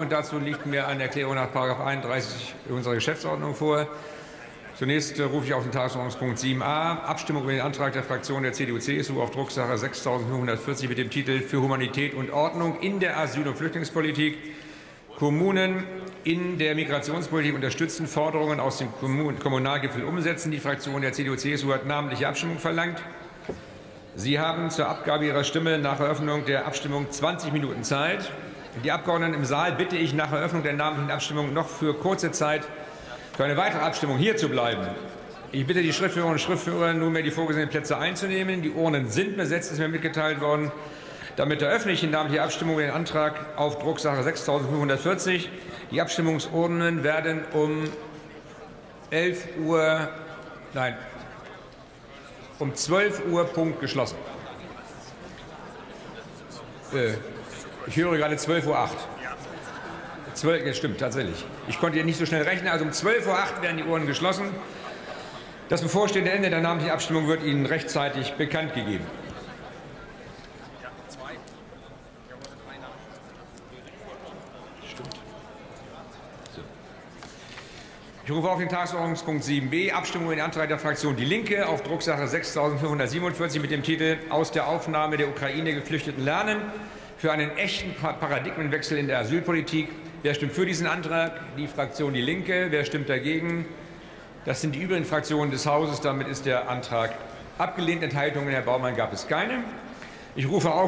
Und dazu liegt mir eine Erklärung nach 31 unserer Geschäftsordnung vor. Zunächst äh, rufe ich auf den Tagesordnungspunkt 7a Abstimmung über den Antrag der Fraktion der CDU-CSU auf Drucksache 6540 mit dem Titel Für Humanität und Ordnung in der Asyl- und Flüchtlingspolitik. Kommunen in der Migrationspolitik unterstützen, Forderungen aus dem Kommunalgipfel umsetzen. Die Fraktion der CDU-CSU hat namentliche Abstimmung verlangt. Sie haben zur Abgabe Ihrer Stimme nach Eröffnung der Abstimmung 20 Minuten Zeit. Die Abgeordneten im Saal bitte ich nach Eröffnung der namentlichen Abstimmung noch für kurze Zeit für eine weitere Abstimmung hier zu bleiben. Ich bitte die Schriftführerinnen und Schriftführer, nunmehr die vorgesehenen Plätze einzunehmen. Die Urnen sind besetzt, ist mir mitgeteilt worden. Damit eröffne ich die namentliche Abstimmung den Antrag auf Drucksache 6540. Die Abstimmungsurnen werden um 11 Uhr, nein, um 12 Uhr Punkt geschlossen. Äh, ich höre gerade 12.08 Uhr. 12, ja, stimmt, tatsächlich. Ich konnte hier nicht so schnell rechnen. Also um 12.08 Uhr werden die Uhren geschlossen. Das bevorstehende Ende der namentlichen Abstimmung wird Ihnen rechtzeitig bekannt gegeben. Ich rufe auf den Tagesordnungspunkt 7b Abstimmung über den Antrag der Fraktion Die Linke auf Drucksache 6547 mit dem Titel Aus der Aufnahme der Ukraine Geflüchteten lernen für einen echten Paradigmenwechsel in der Asylpolitik. Wer stimmt für diesen Antrag? Die Fraktion Die Linke. Wer stimmt dagegen? Das sind die übrigen Fraktionen des Hauses. Damit ist der Antrag abgelehnt. Enthaltungen, Herr Baumann, gab es keine. Ich rufe auf